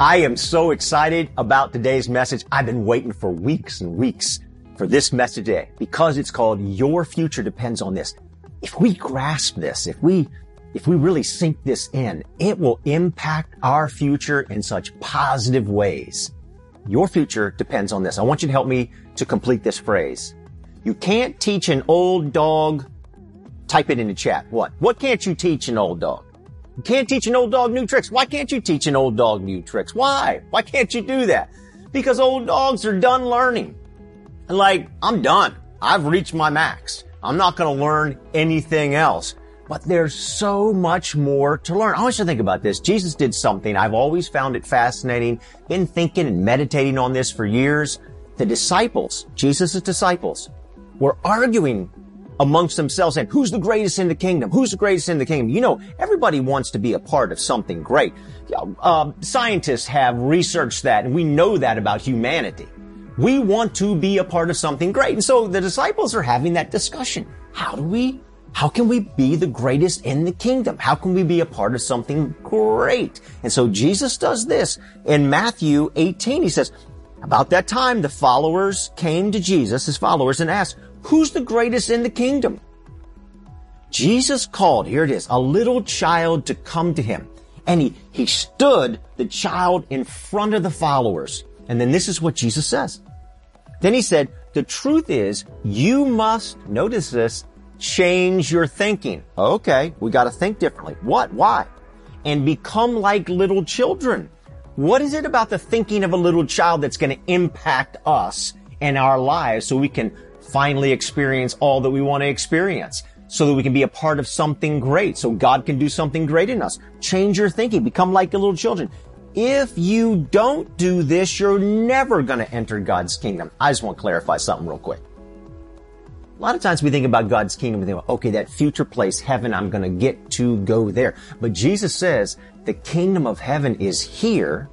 I am so excited about today's message. I've been waiting for weeks and weeks for this message today because it's called Your Future Depends on This. If we grasp this, if we, if we really sink this in, it will impact our future in such positive ways. Your future depends on this. I want you to help me to complete this phrase. You can't teach an old dog. Type it in the chat. What? What can't you teach an old dog? You can't teach an old dog new tricks. Why can't you teach an old dog new tricks? Why? Why can't you do that? Because old dogs are done learning. And Like, I'm done. I've reached my max. I'm not going to learn anything else. But there's so much more to learn. I want you to think about this. Jesus did something. I've always found it fascinating. Been thinking and meditating on this for years. The disciples, Jesus' disciples, were arguing amongst themselves and who's the greatest in the kingdom? Who's the greatest in the kingdom? You know, everybody wants to be a part of something great. Uh, scientists have researched that and we know that about humanity. We want to be a part of something great. And so the disciples are having that discussion. How do we, how can we be the greatest in the kingdom? How can we be a part of something great? And so Jesus does this in Matthew 18. He says, about that time, the followers came to Jesus, his followers, and asked, who's the greatest in the kingdom? Jesus called, here it is, a little child to come to him. And he, he stood the child in front of the followers. And then this is what Jesus says. Then he said, the truth is you must, notice this, change your thinking. Okay, we gotta think differently. What? Why? And become like little children. What is it about the thinking of a little child that's gonna impact us and our lives so we can finally experience all that we want to experience? so that we can be a part of something great, so God can do something great in us. Change your thinking, become like the little children. If you don't do this, you're never going to enter God's kingdom. I just want to clarify something real quick. A lot of times we think about God's kingdom and think, okay, that future place, heaven, I'm going to get to go there. But Jesus says the kingdom of heaven is here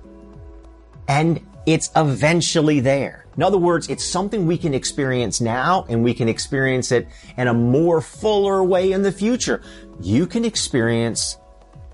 and it's eventually there. In other words, it's something we can experience now and we can experience it in a more fuller way in the future. You can experience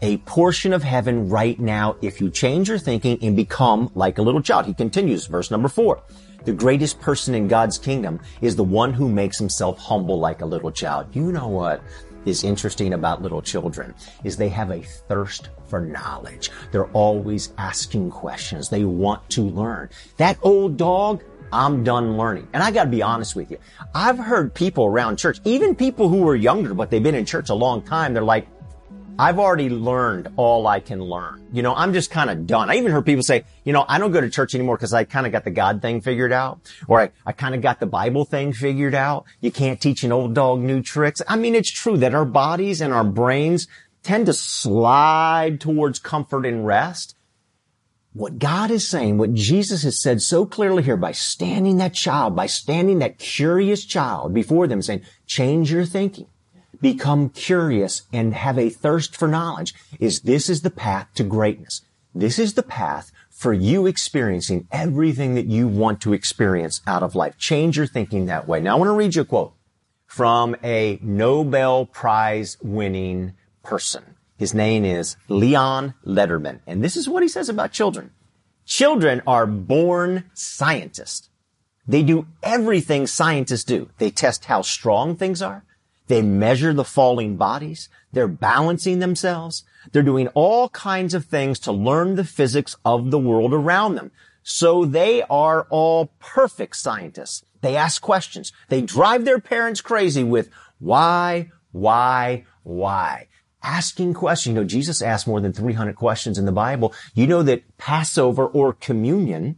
a portion of heaven right now if you change your thinking and become like a little child. He continues, verse number four. The greatest person in God's kingdom is the one who makes himself humble like a little child. You know what is interesting about little children is they have a thirst for knowledge. They're always asking questions. They want to learn. That old dog, I'm done learning. And I gotta be honest with you. I've heard people around church, even people who were younger, but they've been in church a long time, they're like, I've already learned all I can learn. You know, I'm just kind of done. I even heard people say, you know, I don't go to church anymore because I kind of got the God thing figured out, or I, I kind of got the Bible thing figured out. You can't teach an old dog new tricks. I mean, it's true that our bodies and our brains tend to slide towards comfort and rest. What God is saying, what Jesus has said so clearly here by standing that child, by standing that curious child before them saying, change your thinking become curious and have a thirst for knowledge is this is the path to greatness. This is the path for you experiencing everything that you want to experience out of life. Change your thinking that way. Now I want to read you a quote from a Nobel Prize winning person. His name is Leon Lederman. And this is what he says about children. Children are born scientists. They do everything scientists do. They test how strong things are. They measure the falling bodies. They're balancing themselves. They're doing all kinds of things to learn the physics of the world around them. So they are all perfect scientists. They ask questions. They drive their parents crazy with why, why, why? Asking questions. You know, Jesus asked more than 300 questions in the Bible. You know that Passover or communion,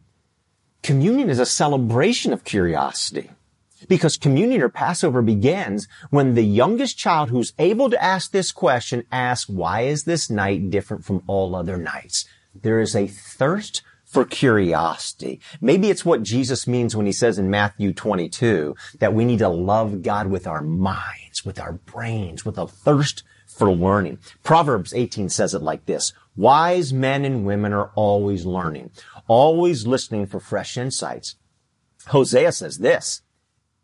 communion is a celebration of curiosity. Because communion or Passover begins when the youngest child who's able to ask this question asks, why is this night different from all other nights? There is a thirst for curiosity. Maybe it's what Jesus means when he says in Matthew 22 that we need to love God with our minds, with our brains, with a thirst for learning. Proverbs 18 says it like this. Wise men and women are always learning, always listening for fresh insights. Hosea says this,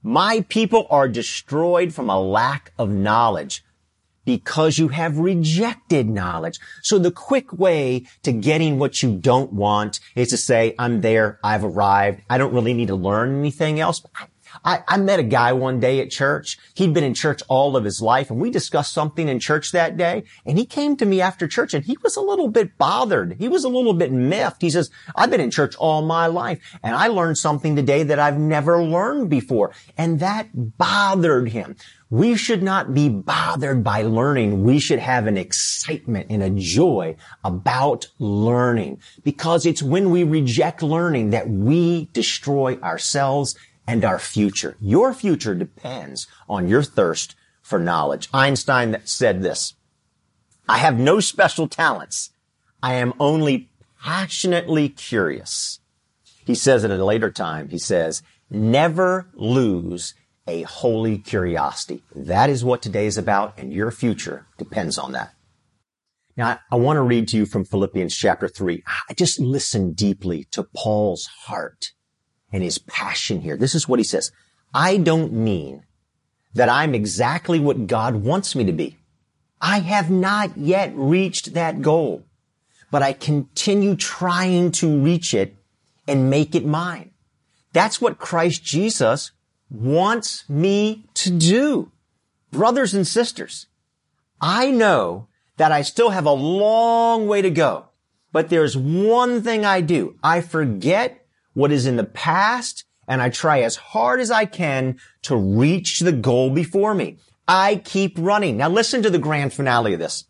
my people are destroyed from a lack of knowledge. because you have rejected knowledge. So the quick way to getting what you don't want is to say, I'm there. I've arrived. I don't really need to learn anything else. I, I met a guy one day at church. He'd been in church all of his life and we discussed something in church that day. And he came to me after church and he was a little bit bothered. He was a little bit miffed. He says, I've been in church all my life and I learned something today that I've never learned before. And that bothered him. We should not be bothered by learning. We should have an excitement and a joy about learning because it's when we reject learning that we destroy ourselves and our future. Your future depends on your thirst for knowledge. Einstein said this, I have no special talents. I am only passionately curious. He says it at a later time. He says, never lose a holy curiosity. That is what today is about and your future depends on that. Now, I want to read to you from Philippians chapter three. I just listen deeply to Paul's heart and his passion here. This is what he says. I don't mean that I'm exactly what God wants me to be. I have not yet reached that goal, but I continue trying to reach it and make it mine. That's what Christ Jesus wants me to do. Brothers and sisters, I know that I still have a long way to go, but there's one thing I do. I forget what is in the past and I try as hard as I can to reach the goal before me. I keep running. Now listen to the grand finale of this.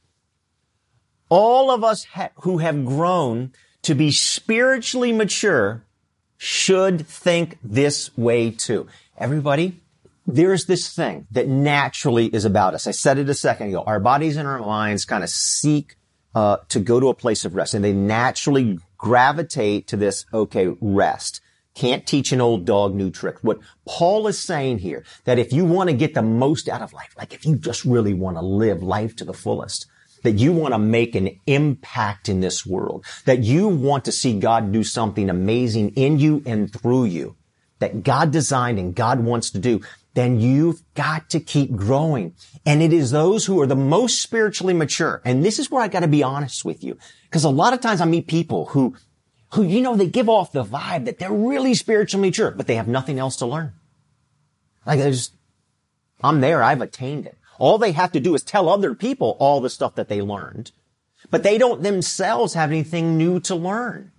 All of us ha- who have grown to be spiritually mature should think this way too. Everybody, there's this thing that naturally is about us. I said it a second ago. Our bodies and our minds kind of seek uh, to go to a place of rest, and they naturally gravitate to this, okay, rest. Can't teach an old dog new tricks. What Paul is saying here, that if you want to get the most out of life, like if you just really want to live life to the fullest, that you want to make an impact in this world, that you want to see God do something amazing in you and through you, that God designed and God wants to do, then you've got to keep growing. And it is those who are the most spiritually mature. And this is where I got to be honest with you. Because a lot of times I meet people who, who, you know, they give off the vibe that they're really spiritually mature, but they have nothing else to learn. Like there's, I'm there. I've attained it. All they have to do is tell other people all the stuff that they learned, but they don't themselves have anything new to learn.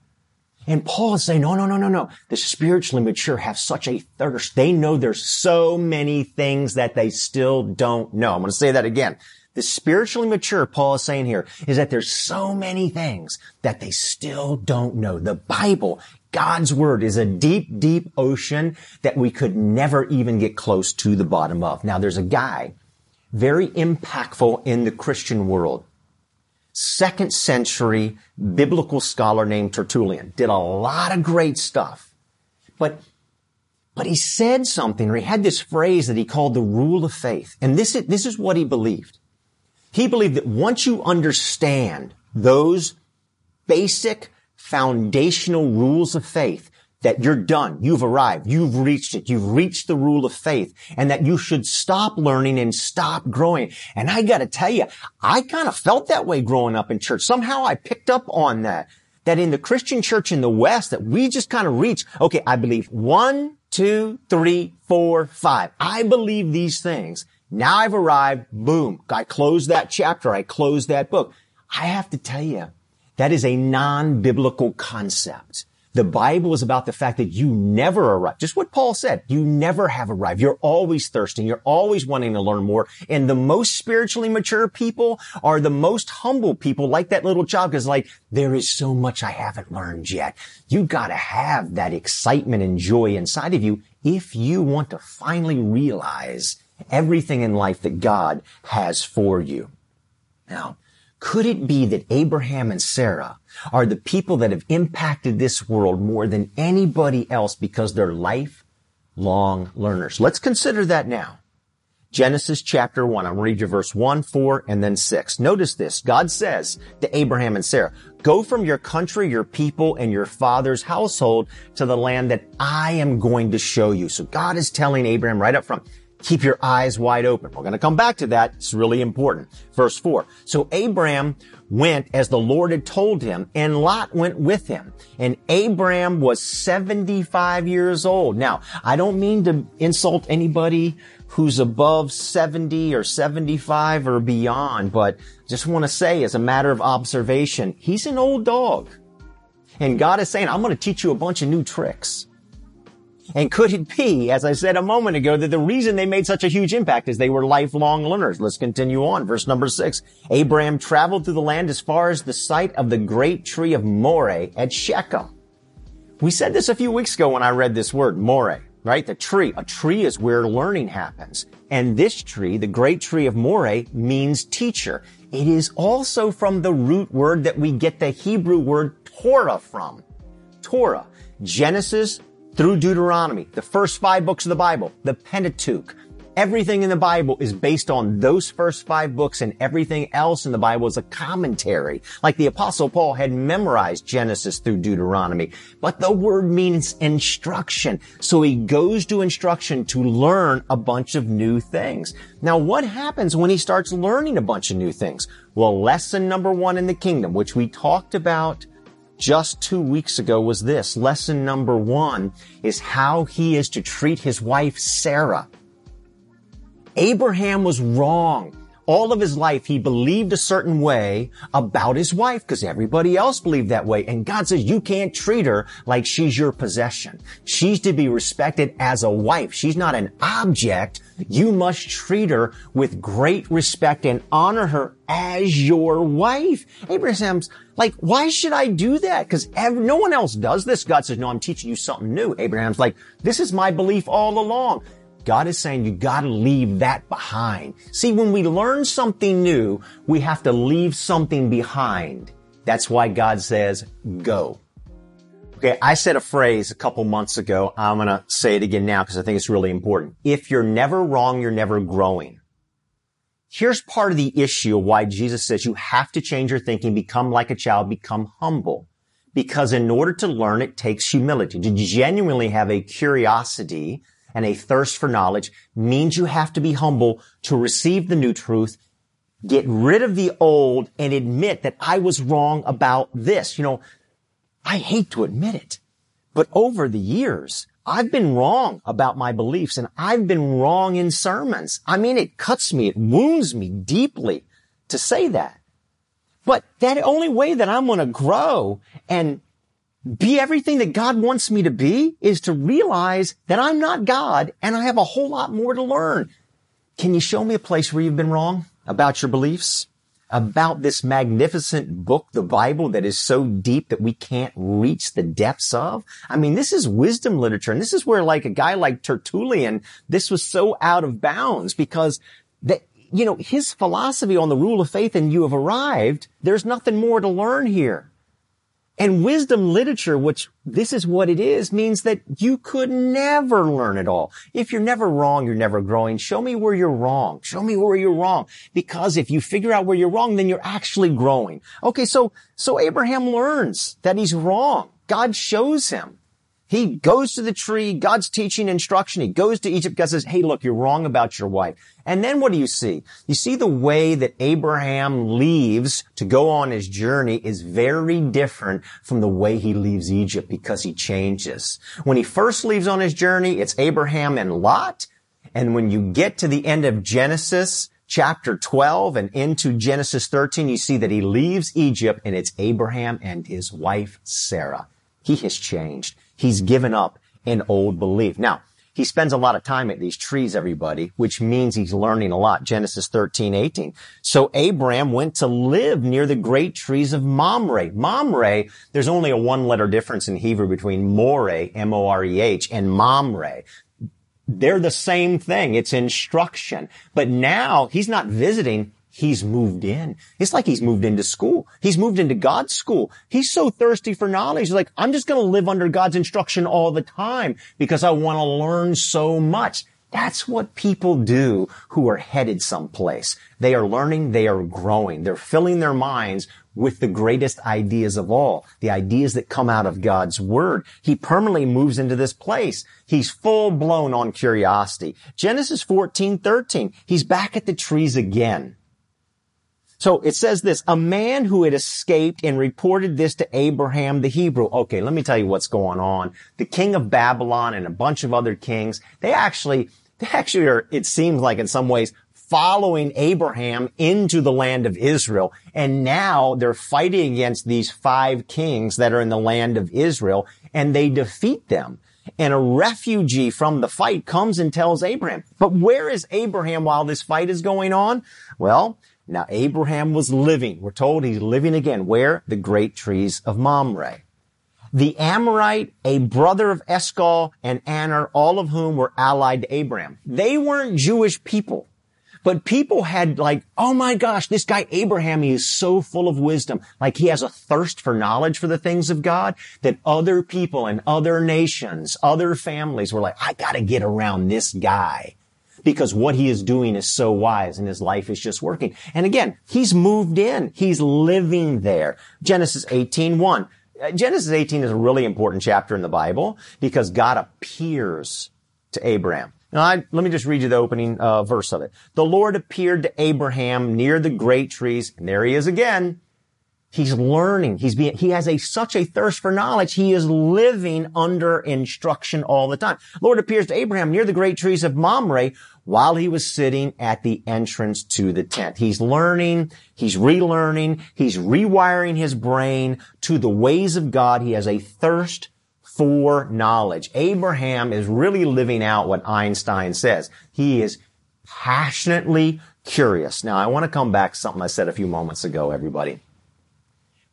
And Paul is saying, no, no, no, no, no. The spiritually mature have such a thirst. They know there's so many things that they still don't know. I'm going to say that again. The spiritually mature, Paul is saying here, is that there's so many things that they still don't know. The Bible, God's word is a deep, deep ocean that we could never even get close to the bottom of. Now there's a guy very impactful in the Christian world second century biblical scholar named Tertullian. Did a lot of great stuff. But, but he said something, or he had this phrase that he called the rule of faith. And this is, this is what he believed. He believed that once you understand those basic foundational rules of faith, that you're done. You've arrived. You've reached it. You've reached the rule of faith and that you should stop learning and stop growing. And I got to tell you, I kind of felt that way growing up in church. Somehow I picked up on that, that in the Christian church in the West that we just kind of reach, okay, I believe one, two, three, four, five. I believe these things. Now I've arrived. Boom. I closed that chapter. I closed that book. I have to tell you, that is a non-biblical concept. The Bible is about the fact that you never arrive. Just what Paul said. You never have arrived. You're always thirsting. You're always wanting to learn more. And the most spiritually mature people are the most humble people, like that little child, because like, there is so much I haven't learned yet. You gotta have that excitement and joy inside of you if you want to finally realize everything in life that God has for you. Now, could it be that Abraham and Sarah are the people that have impacted this world more than anybody else because they're lifelong learners? Let's consider that now. Genesis chapter 1. I'm going to read you verse 1, 4, and then 6. Notice this. God says to Abraham and Sarah, Go from your country, your people, and your father's household to the land that I am going to show you. So God is telling Abraham right up front, Keep your eyes wide open. We're going to come back to that. It's really important. Verse four. So Abraham went as the Lord had told him and Lot went with him. And Abraham was 75 years old. Now, I don't mean to insult anybody who's above 70 or 75 or beyond, but just want to say as a matter of observation, he's an old dog. And God is saying, I'm going to teach you a bunch of new tricks. And could it be, as I said a moment ago, that the reason they made such a huge impact is they were lifelong learners? Let's continue on. Verse number six. Abraham traveled through the land as far as the site of the great tree of Moreh at Shechem. We said this a few weeks ago when I read this word, Moreh, right? The tree. A tree is where learning happens. And this tree, the great tree of Moreh, means teacher. It is also from the root word that we get the Hebrew word Torah from. Torah. Genesis through Deuteronomy, the first five books of the Bible, the Pentateuch. Everything in the Bible is based on those first five books and everything else in the Bible is a commentary. Like the apostle Paul had memorized Genesis through Deuteronomy. But the word means instruction. So he goes to instruction to learn a bunch of new things. Now what happens when he starts learning a bunch of new things? Well, lesson number one in the kingdom, which we talked about just two weeks ago was this. Lesson number one is how he is to treat his wife, Sarah. Abraham was wrong. All of his life, he believed a certain way about his wife because everybody else believed that way. And God says, you can't treat her like she's your possession. She's to be respected as a wife. She's not an object. You must treat her with great respect and honor her as your wife. Abraham's like, why should I do that? Because no one else does this. God says, no, I'm teaching you something new. Abraham's like, this is my belief all along. God is saying you gotta leave that behind. See, when we learn something new, we have to leave something behind. That's why God says, go. Okay, I said a phrase a couple months ago. I'm gonna say it again now because I think it's really important. If you're never wrong, you're never growing. Here's part of the issue why Jesus says you have to change your thinking, become like a child, become humble. Because in order to learn, it takes humility. To genuinely have a curiosity and a thirst for knowledge means you have to be humble to receive the new truth, get rid of the old and admit that I was wrong about this. You know, I hate to admit it, but over the years, I've been wrong about my beliefs and I've been wrong in sermons. I mean, it cuts me, it wounds me deeply to say that. But that only way that I'm going to grow and be everything that God wants me to be is to realize that I'm not God and I have a whole lot more to learn. Can you show me a place where you've been wrong about your beliefs? About this magnificent book, the Bible, that is so deep that we can't reach the depths of? I mean, this is wisdom literature. And this is where like a guy like Tertullian, this was so out of bounds because that, you know, his philosophy on the rule of faith and you have arrived, there's nothing more to learn here. And wisdom literature, which this is what it is, means that you could never learn it all. If you're never wrong, you're never growing. Show me where you're wrong. Show me where you're wrong. Because if you figure out where you're wrong, then you're actually growing. Okay, so, so Abraham learns that he's wrong. God shows him. He goes to the tree, God's teaching instruction. He goes to Egypt. God says, Hey, look, you're wrong about your wife. And then what do you see? You see the way that Abraham leaves to go on his journey is very different from the way he leaves Egypt because he changes. When he first leaves on his journey, it's Abraham and Lot. And when you get to the end of Genesis, chapter 12 and into Genesis 13, you see that he leaves Egypt and it's Abraham and his wife Sarah. He has changed. He's given up an old belief. Now, he spends a lot of time at these trees, everybody, which means he's learning a lot. Genesis 13, 18. So Abraham went to live near the great trees of Mamre. Mamre, there's only a one letter difference in Hebrew between Moreh, M-O-R-E-H, and Mamre. They're the same thing. It's instruction. But now he's not visiting he's moved in. It's like he's moved into school. He's moved into God's school. He's so thirsty for knowledge. He's like, I'm just going to live under God's instruction all the time because I want to learn so much. That's what people do who are headed someplace. They are learning. They are growing. They're filling their minds with the greatest ideas of all, the ideas that come out of God's word. He permanently moves into this place. He's full blown on curiosity. Genesis 14, 13. He's back at the trees again. So it says this, a man who had escaped and reported this to Abraham the Hebrew. Okay, let me tell you what's going on. The king of Babylon and a bunch of other kings, they actually, they actually are, it seems like in some ways, following Abraham into the land of Israel. And now they're fighting against these five kings that are in the land of Israel and they defeat them. And a refugee from the fight comes and tells Abraham, but where is Abraham while this fight is going on? Well, now Abraham was living. We're told he's living again. Where? The great trees of Mamre. The Amorite, a brother of Eshcol and Aner, all of whom were allied to Abraham. They weren't Jewish people. But people had like, oh my gosh, this guy Abraham, he is so full of wisdom. Like he has a thirst for knowledge for the things of God that other people and other nations, other families were like, I gotta get around this guy because what he is doing is so wise and his life is just working. And again, he's moved in. He's living there. Genesis 18, 1. Uh, Genesis 18 is a really important chapter in the Bible because God appears to Abraham. Now, I, let me just read you the opening uh, verse of it. The Lord appeared to Abraham near the great trees, and there he is again. He's learning. He's being, he has a, such a thirst for knowledge. He is living under instruction all the time. Lord appears to Abraham near the great trees of Mamre while he was sitting at the entrance to the tent. He's learning. He's relearning. He's rewiring his brain to the ways of God. He has a thirst for knowledge. Abraham is really living out what Einstein says. He is passionately curious. Now, I want to come back to something I said a few moments ago, everybody.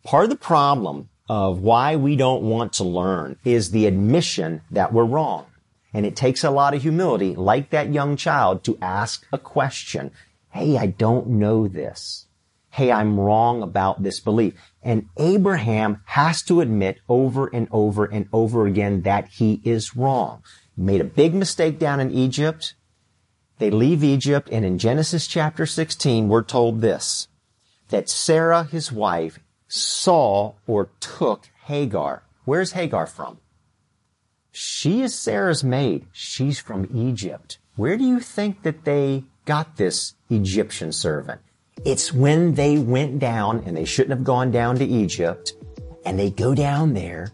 Part of the problem of why we don't want to learn is the admission that we're wrong. And it takes a lot of humility, like that young child, to ask a question. Hey, I don't know this. Hey, I'm wrong about this belief. And Abraham has to admit over and over and over again that he is wrong. He made a big mistake down in Egypt. They leave Egypt and in Genesis chapter 16 we're told this, that Sarah, his wife, saw or took Hagar. Where's Hagar from? She is Sarah's maid. She's from Egypt. Where do you think that they got this Egyptian servant? It's when they went down and they shouldn't have gone down to Egypt and they go down there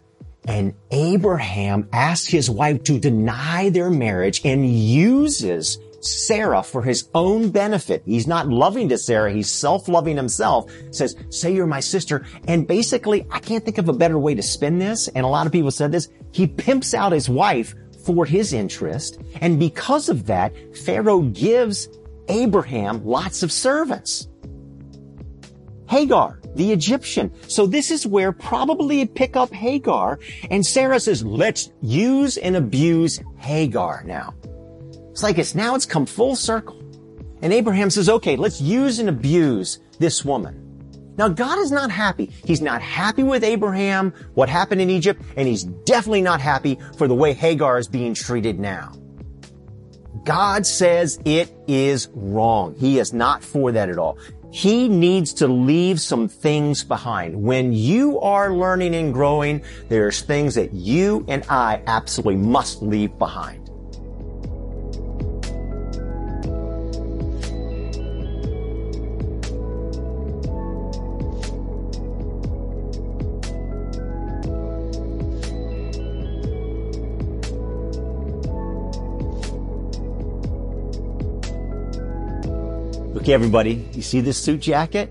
and Abraham asks his wife to deny their marriage and uses Sarah for his own benefit. He's not loving to Sarah. He's self-loving himself. Says, say you're my sister. And basically, I can't think of a better way to spin this. And a lot of people said this. He pimps out his wife for his interest. And because of that, Pharaoh gives Abraham lots of servants. Hagar, the Egyptian. So this is where probably pick up Hagar and Sarah says, let's use and abuse Hagar now. It's like it's now it's come full circle. And Abraham says, okay, let's use and abuse this woman. Now God is not happy. He's not happy with Abraham, what happened in Egypt, and he's definitely not happy for the way Hagar is being treated now. God says it is wrong. He is not for that at all. He needs to leave some things behind. When you are learning and growing, there's things that you and I absolutely must leave behind. Everybody, you see this suit jacket?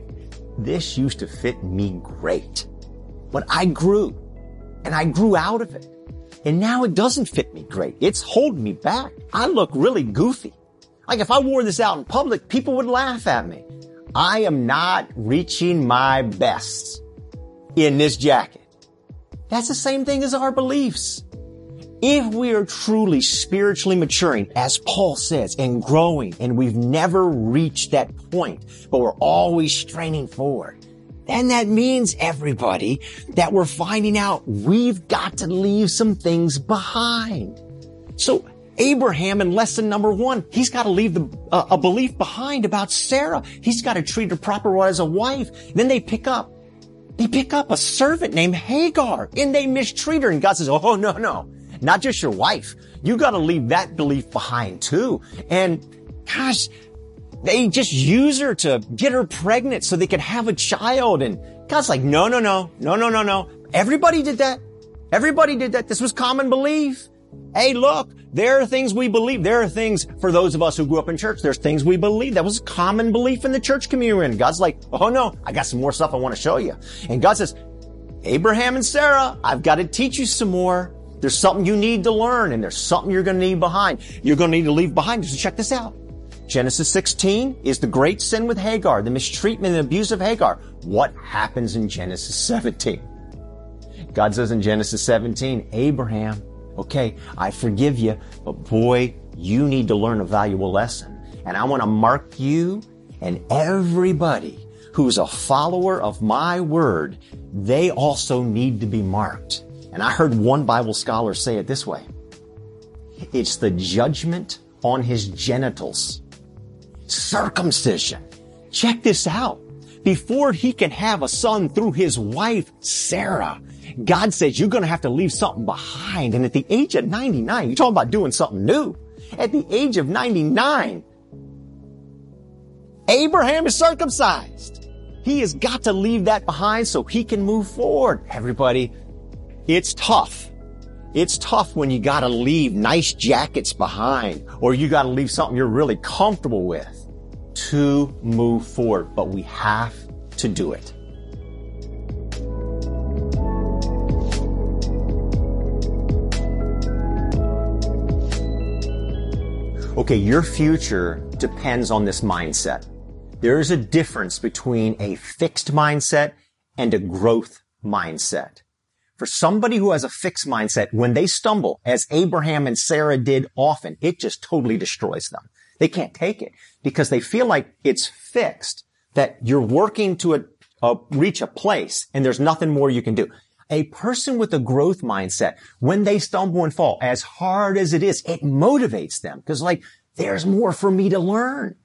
This used to fit me great. But I grew and I grew out of it. And now it doesn't fit me great. It's holding me back. I look really goofy. Like if I wore this out in public, people would laugh at me. I am not reaching my best in this jacket. That's the same thing as our beliefs. If we are truly spiritually maturing, as Paul says, and growing, and we've never reached that point, but we're always straining forward, then that means everybody that we're finding out we've got to leave some things behind. So Abraham in lesson number one, he's got to leave the, uh, a belief behind about Sarah. He's got to treat her proper as a wife. Then they pick up They pick up a servant named Hagar and they mistreat her. And God says, Oh, no, no, not just your wife. You got to leave that belief behind too. And gosh, they just use her to get her pregnant so they could have a child. And God's like, no, no, no, no, no, no, no. Everybody did that. Everybody did that. This was common belief. Hey, look, there are things we believe. There are things for those of us who grew up in church. There's things we believe. That was common belief in the church community. God's like, oh no, I got some more stuff I want to show you. And God says, Abraham and Sarah, I've got to teach you some more. There's something you need to learn and there's something you're going to need behind. You're going to need to leave behind. So check this out. Genesis 16 is the great sin with Hagar, the mistreatment and abuse of Hagar. What happens in Genesis 17? God says in Genesis 17, Abraham, okay, I forgive you, but boy, you need to learn a valuable lesson. And I want to mark you and everybody who's a follower of my word, they also need to be marked. And I heard one Bible scholar say it this way. It's the judgment on his genitals circumcision. Check this out. Before he can have a son through his wife, Sarah, God says you're going to have to leave something behind. And at the age of 99, you're talking about doing something new. At the age of 99, Abraham is circumcised. He has got to leave that behind so he can move forward. Everybody, it's tough. It's tough when you gotta leave nice jackets behind or you gotta leave something you're really comfortable with to move forward, but we have to do it. Okay, your future depends on this mindset. There is a difference between a fixed mindset and a growth mindset. For somebody who has a fixed mindset, when they stumble, as Abraham and Sarah did often, it just totally destroys them. They can't take it because they feel like it's fixed, that you're working to a, a, reach a place and there's nothing more you can do. A person with a growth mindset, when they stumble and fall, as hard as it is, it motivates them because like, there's more for me to learn.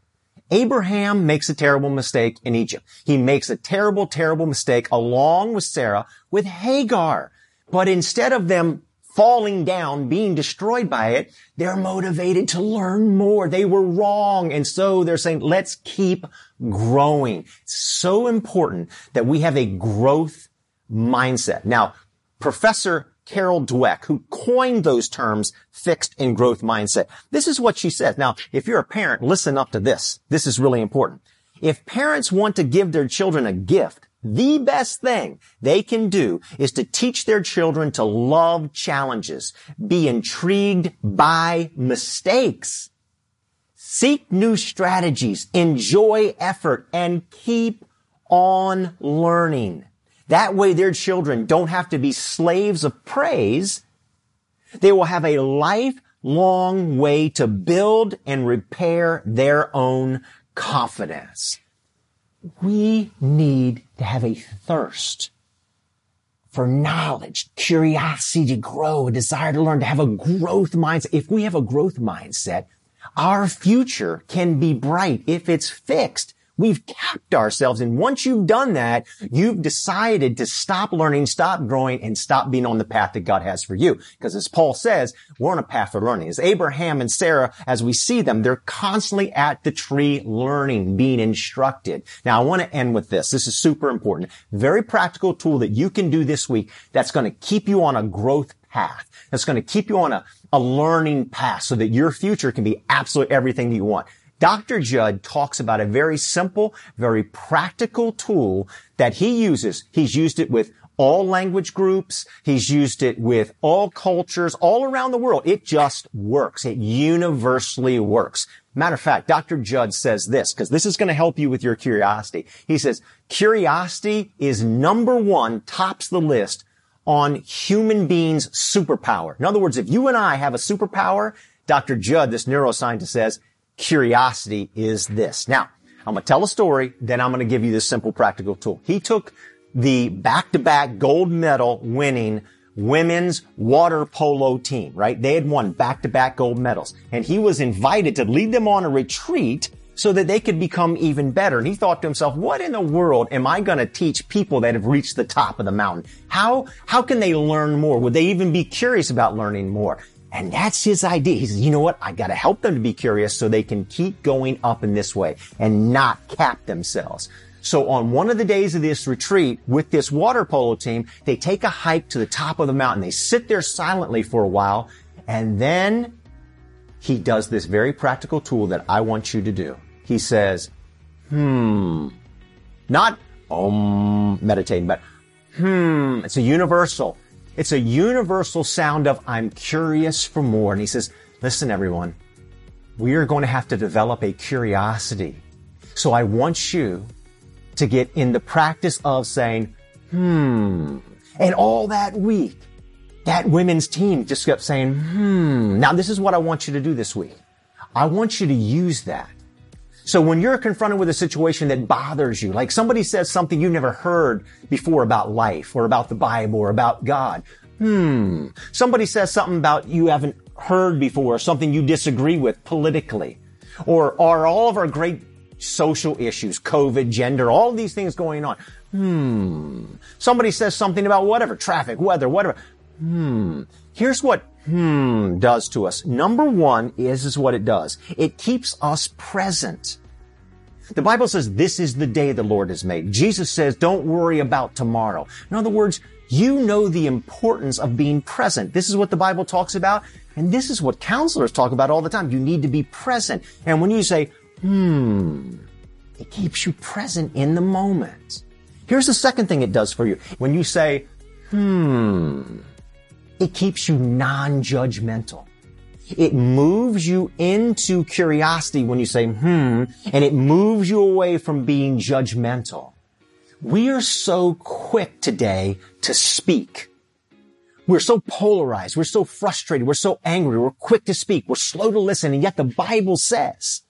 Abraham makes a terrible mistake in Egypt. He makes a terrible, terrible mistake along with Sarah with Hagar. But instead of them falling down, being destroyed by it, they're motivated to learn more. They were wrong. And so they're saying, let's keep growing. It's so important that we have a growth mindset. Now, Professor Carol Dweck, who coined those terms, fixed and growth mindset. This is what she says. Now, if you're a parent, listen up to this. This is really important. If parents want to give their children a gift, the best thing they can do is to teach their children to love challenges, be intrigued by mistakes, seek new strategies, enjoy effort, and keep on learning. That way their children don't have to be slaves of praise. They will have a lifelong way to build and repair their own confidence. We need to have a thirst for knowledge, curiosity to grow, a desire to learn, to have a growth mindset. If we have a growth mindset, our future can be bright. If it's fixed, We've capped ourselves. And once you've done that, you've decided to stop learning, stop growing, and stop being on the path that God has for you. Because as Paul says, we're on a path for learning. As Abraham and Sarah, as we see them, they're constantly at the tree learning, being instructed. Now I want to end with this. This is super important. Very practical tool that you can do this week that's going to keep you on a growth path. That's going to keep you on a, a learning path so that your future can be absolutely everything that you want. Dr. Jud talks about a very simple, very practical tool that he uses. He's used it with all language groups. He's used it with all cultures all around the world. It just works. It universally works. Matter of fact, Dr. Jud says this, because this is going to help you with your curiosity. He says, curiosity is number one, tops the list on human beings' superpower. In other words, if you and I have a superpower, Dr. Jud, this neuroscientist says, curiosity is this. Now, I'm going to tell a story, then I'm going to give you this simple practical tool. He took the back-to-back gold medal winning women's water polo team, right? They had won back-to-back gold medals and he was invited to lead them on a retreat so that they could become even better. And he thought to himself, what in the world am I going to teach people that have reached the top of the mountain? How, how can they learn more? Would they even be curious about learning more? And that's his idea. He says, you know what? I got to help them to be curious so they can keep going up in this way and not cap themselves. So on one of the days of this retreat with this water polo team, they take a hike to the top of the mountain. They sit there silently for a while and then he does this very practical tool that I want you to do. He says, hmm, not um, meditating, but hmm. It's a universal. It's a universal sound of I'm curious for more. And he says, listen, everyone, we are going to have to develop a curiosity. So I want you to get in the practice of saying, hmm. And all that week, that women's team just kept saying, hmm. Now this is what I want you to do this week. I want you to use that. So when you're confronted with a situation that bothers you, like somebody says something you never heard before about life or about the Bible or about God, hmm, somebody says something about you haven't heard before, something you disagree with politically, or are all of our great social issues, COVID, gender, all these things going on. Hmm. Somebody says something about whatever, traffic, weather, whatever. Hmm. Here's what hmm does to us. Number one is, is what it does. It keeps us present. The Bible says this is the day the Lord has made. Jesus says don't worry about tomorrow. In other words, you know the importance of being present. This is what the Bible talks about. And this is what counselors talk about all the time. You need to be present. And when you say, hmm, it keeps you present in the moment. Here's the second thing it does for you. When you say, hmm, it keeps you non-judgmental. It moves you into curiosity when you say, hmm, and it moves you away from being judgmental. We are so quick today to speak. We're so polarized. We're so frustrated. We're so angry. We're quick to speak. We're slow to listen. And yet the Bible says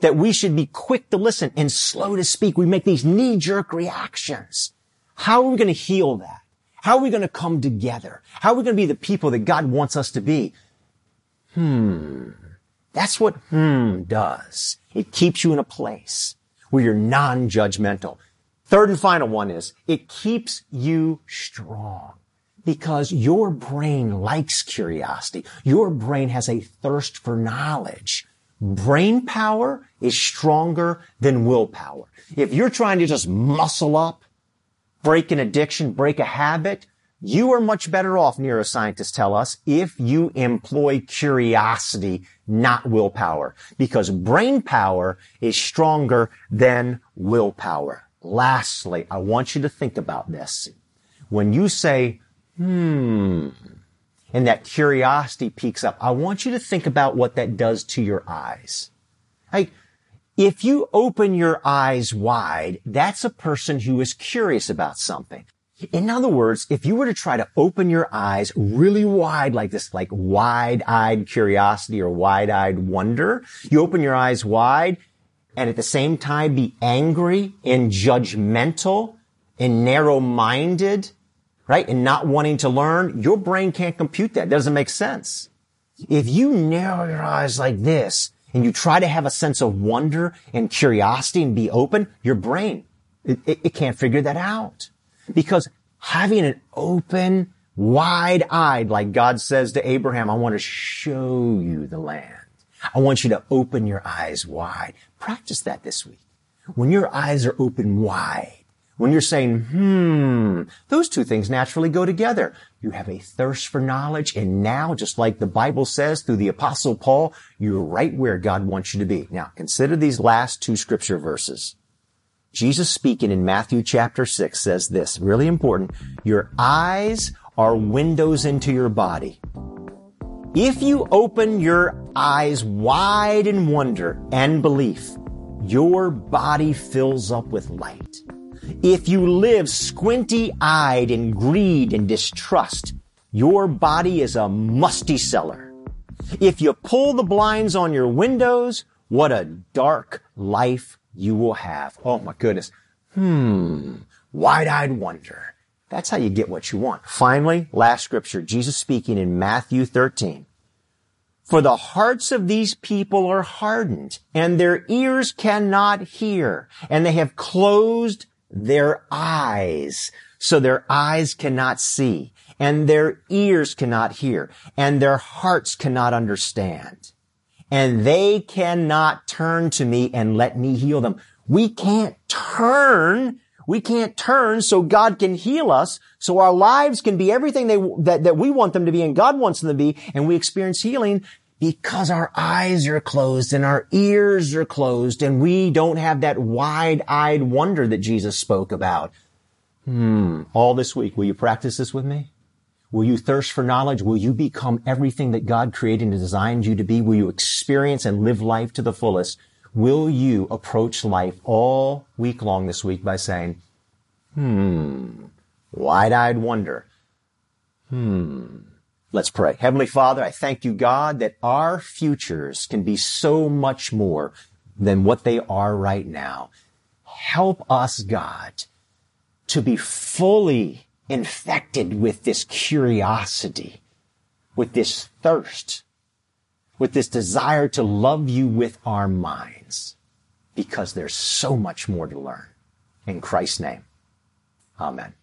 that we should be quick to listen and slow to speak. We make these knee jerk reactions. How are we going to heal that? How are we going to come together? How are we going to be the people that God wants us to be? Hmm. That's what hmm does. It keeps you in a place where you're non-judgmental. Third and final one is it keeps you strong because your brain likes curiosity. Your brain has a thirst for knowledge. Brain power is stronger than willpower. If you're trying to just muscle up break an addiction, break a habit, you are much better off, neuroscientists tell us, if you employ curiosity, not willpower, because brain power is stronger than willpower. Lastly, I want you to think about this. When you say, hmm, and that curiosity peaks up, I want you to think about what that does to your eyes. Hey, if you open your eyes wide, that's a person who is curious about something. In other words, if you were to try to open your eyes really wide like this, like wide-eyed curiosity or wide-eyed wonder, you open your eyes wide and at the same time be angry and judgmental and narrow-minded, right? And not wanting to learn, your brain can't compute that. It doesn't make sense. If you narrow your eyes like this and you try to have a sense of wonder and curiosity and be open, your brain, it, it, it can't figure that out. Because having an open, wide-eyed, like God says to Abraham, I want to show you the land. I want you to open your eyes wide. Practice that this week. When your eyes are open wide, when you're saying, hmm, those two things naturally go together. You have a thirst for knowledge, and now, just like the Bible says through the apostle Paul, you're right where God wants you to be. Now, consider these last two scripture verses. Jesus speaking in Matthew chapter 6 says this, really important. Your eyes are windows into your body. If you open your eyes wide in wonder and belief, your body fills up with light. If you live squinty eyed in greed and distrust, your body is a musty cellar. If you pull the blinds on your windows, what a dark life you will have. Oh my goodness. Hmm. Wide-eyed wonder. That's how you get what you want. Finally, last scripture, Jesus speaking in Matthew 13. For the hearts of these people are hardened and their ears cannot hear and they have closed their eyes. So their eyes cannot see and their ears cannot hear and their hearts cannot understand. And they cannot turn to me and let me heal them. We can't turn we can't turn so God can heal us, so our lives can be everything they, that, that we want them to be and God wants them to be, and we experience healing because our eyes are closed and our ears are closed and we don't have that wide-eyed wonder that Jesus spoke about. Hmm. All this week, will you practice this with me? Will you thirst for knowledge? Will you become everything that God created and designed you to be? Will you experience and live life to the fullest? Will you approach life all week long this week by saying, hmm, wide-eyed wonder. Hmm. Let's pray. Heavenly Father, I thank you, God, that our futures can be so much more than what they are right now. Help us, God, to be fully infected with this curiosity, with this thirst with this desire to love you with our minds because there's so much more to learn. In Christ's name, amen.